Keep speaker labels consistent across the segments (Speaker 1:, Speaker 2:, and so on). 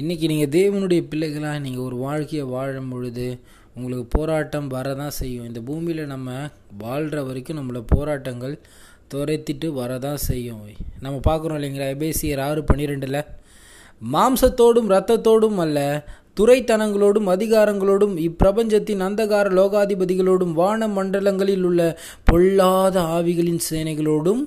Speaker 1: இன்றைக்கி நீங்கள் தேவனுடைய பிள்ளைகளாக நீங்கள் ஒரு வாழ்க்கையை வாழும் பொழுது உங்களுக்கு போராட்டம் வரதான் செய்யும். இந்த பூமியில் நம்ம வாழ்கிற வரைக்கும் நம்மளை போராட்டங்கள் துரைத்திட்டு வரதான் செய்யும். நம்ம பார்க்குறோம் இல்லைங்களா? எபேசியர் ஆறு பன்னிரெண்டில் மாம்சத்தோடும் இரத்தத்தோடும் அல்ல துறைத்தனங்களோடும் அதிகாரங்களோடும் இப்பிரபஞ்சத்தின் அந்தகார லோகாதிபதிகளோடும் வான மண்டலங்களில் உள்ள பொல்லாத ஆவிகளின் சேனைகளோடும்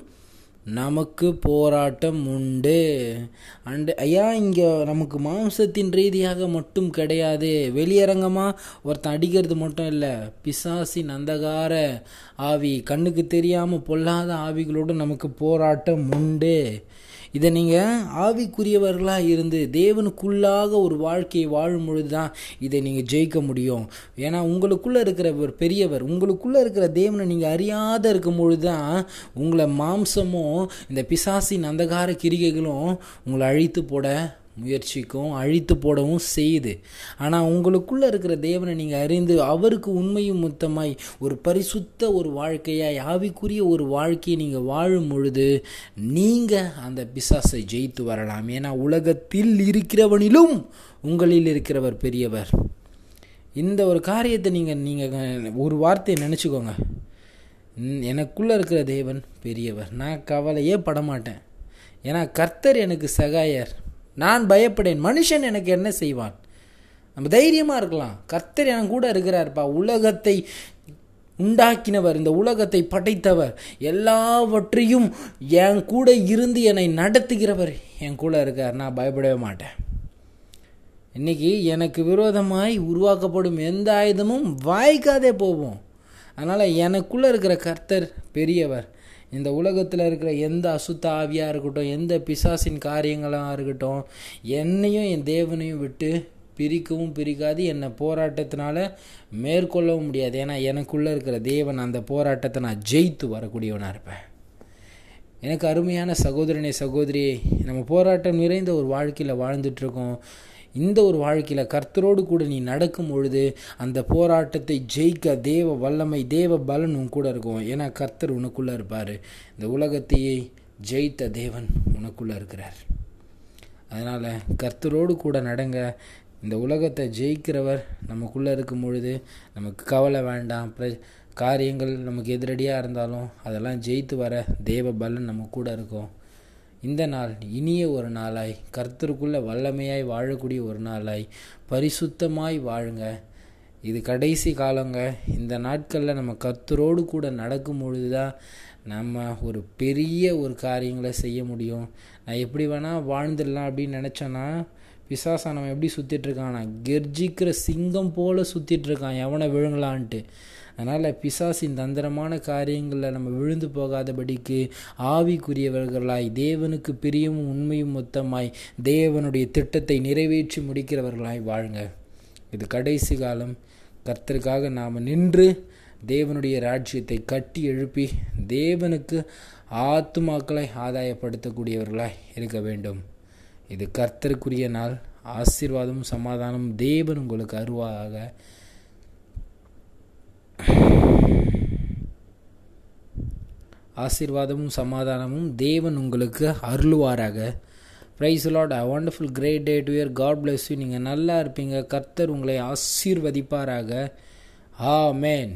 Speaker 1: நமக்கு போராட்டம் உண்டு. அண்டு ஐயா இங்கே நமக்கு மாம்சத்தின் ரீதியாக மட்டும் கிடையாது. வெளியரங்கமாக ஒருத்தன் அடிக்கிறது மட்டும் இல்லை. பிசாசின் அந்தகார ஆவி கண்ணுக்கு தெரியாமல் பொல்லாத ஆவிகளோடு நமக்கு போராட்டம் உண்டு. இதை நீங்கள் ஆவிக்குரியவர்களாக இருந்து தேவனுக்குள்ளாக ஒரு வாழ்க்கையை வாழும் பொழுது தான் இதை நீங்கள் ஜெயிக்க முடியும். ஏன்னா உங்களுக்குள்ளே இருக்கிற ஒரு பெரியவர் உங்களுக்குள்ளே இருக்கிற தேவனை நீங்கள் அறியாத இருக்கும் பொழுது தான் உங்களை மாம்சமும் இந்த பிசாசின் அந்தகார கிரிகைகளும் உங்களை அழித்து போட முயற்சிக்கும் அழித்து போடவும் செய்யுது. ஆனால் உங்களுக்குள்ளே இருக்கிற தேவனை நீங்கள் அறிந்து அவருக்கு உண்மையும் மொத்தமாய் ஒரு பரிசுத்த ஒரு வாழ்க்கையாய் ஆவிக்குரிய ஒரு வாழ்க்கையை நீங்கள் வாழும் பொழுது நீங்கள் அந்த பிசாசை ஜெயித்து வரலாம். ஏன்னா உலகத்தில் இருக்கிறவனிலும் உங்களில் இருக்கிறவர் பெரியவர். இந்த ஒரு காரியத்தை நீங்கள் நீங்கள் ஒரு வார்த்தையை நினச்சிக்கோங்க. எனக்குள்ளே இருக்கிற தேவன் பெரியவர். நான் கவலையே படமாட்டேன். ஏன்னா கர்த்தர் எனக்கு சகாயர். நான் பயப்படேன். மனுஷன் எனக்கு என்ன செய்வான்? நம்ம தைரியமாக இருக்கலாம். கர்த்தர் என் கூட இருக்கிறார்ப்பா. உலகத்தை உண்டாக்கினவர் இந்த உலகத்தை படைத்தவர் எல்லாவற்றையும் என் கூட இருந்து என்னை நடத்துகிறவர் என் கூட இருக்கார். நான் பயப்படவே மாட்டேன். இன்னைக்கு எனக்கு விரோதமாய் உருவாக்கப்படும் எந்த ஆயுதமும் வாய்க்காதே போவோம் அதனால் எனக்குள்ளே இருக்கிற கர்த்தர் பெரியவர். இந்த உலகத்தில் இருக்கிற எந்த அசுத்த ஆவியாக இருக்கட்டும் எந்த பிசாசின் காரியங்களாக இருக்கட்டும் என்னையும் என் தேவனையும் விட்டு பிரிக்கவும் பிரிக்காது. என்னை போராட்டத்தினால மேற்கொள்ளவும் முடியாது. ஏன்னா எனக்குள்ளே இருக்கிற தேவன் அந்த போராட்டத்தை நான் ஜெயித்து வரக்கூடியவனாக இருப்பேன். எனக்கு அருமையான சகோதரனே சகோதரி நம்ம போராட்டம் நிறைந்த ஒரு வாழ்க்கையில் வாழ்ந்துட்டுருக்கோம் இந்த ஒரு வாழ்க்கையில் கர்த்தரோடு கூட நீ நடக்கும் பொழுது அந்த போராட்டத்தை ஜெயிக்க தேவ வல்லமை தேவ பலன் உன் கூட இருக்கும். ஏன்னா கர்த்தர் உனக்குள்ளே இருப்பார். இந்த உலகத்தையே ஜெயித்த தேவன் உனக்குள்ளே இருக்கிறார். அதனால் கர்த்தரோடு கூட நடங்க. இந்த உலகத்தை ஜெயிக்கிறவர் நமக்குள்ளே இருக்கும் பொழுது நமக்கு கவலை வேண்டாம். ப்ர காரியங்கள் நமக்கு எதிரடியாக இருந்தாலும் அதெல்லாம் ஜெயித்து வர தேவ பலன் நம்ம கூட இருக்கும். இந்த நாள் இனிய ஒரு நாளாய். கர்த்தருக்குள்ள வல்லமையாய் வாழக்கூடிய ஒரு நாளாய். பரிசுத்தமாய் வாழுங்க. இது கடைசி காலங்க. இந்த நாட்களில் நம்ம கர்த்தரோடு கூட நடக்கும் பொழுது தான் நம்ம ஒரு பெரிய ஒரு காரியங்களை செய்ய முடியும். நான் எப்படி வேணால் வாழ்ந்துடலாம் அப்படின்னு நினச்சேன்னா பிசாசானவன் நம்ம எப்படி சுற்றிட்டுருக்கான் கெர்ஜிக்கிற சிங்கம் போல் சுற்றிட்டுருக்கான் எவனை விழுங்கலான்ட்டு. அதனால் பிசாசின் தந்திரமான காரியங்களில் நம்ம விழுந்து போகாதபடிக்கு ஆவிக்குரியவர்களாய் தேவனுக்கு பிரியமும் உண்மையும் மொத்தமாய் தேவனுடைய திட்டத்தை நிறைவேற்றி முடிக்கிறவர்களாய் வாழுங்க. இது கடைசி காலம். கர்த்தருக்காக நாம் நின்று தேவனுடைய ராஜ்யத்தை கட்டி எழுப்பி தேவனுக்கு ஆத்துமாக்களை ஆதாயப்படுத்தக்கூடியவர்களாய் இருக்க வேண்டும். இது கர்த்தருக்குரிய நாள். ஆசீர்வாதமும் சமாதானம் தேவன் உங்களுக்கு அருவாக ஆசீர்வாதமும் சமாதானமும் தேவன் உங்களுக்கு அருளுவாராக. Praise Lord a wonderful great day dear God bless you நீங்கள் நல்லா இருப்பீங்க. கர்த்தர் உங்களை ஆசீர்வதிப்பாராக. ஆ மேன்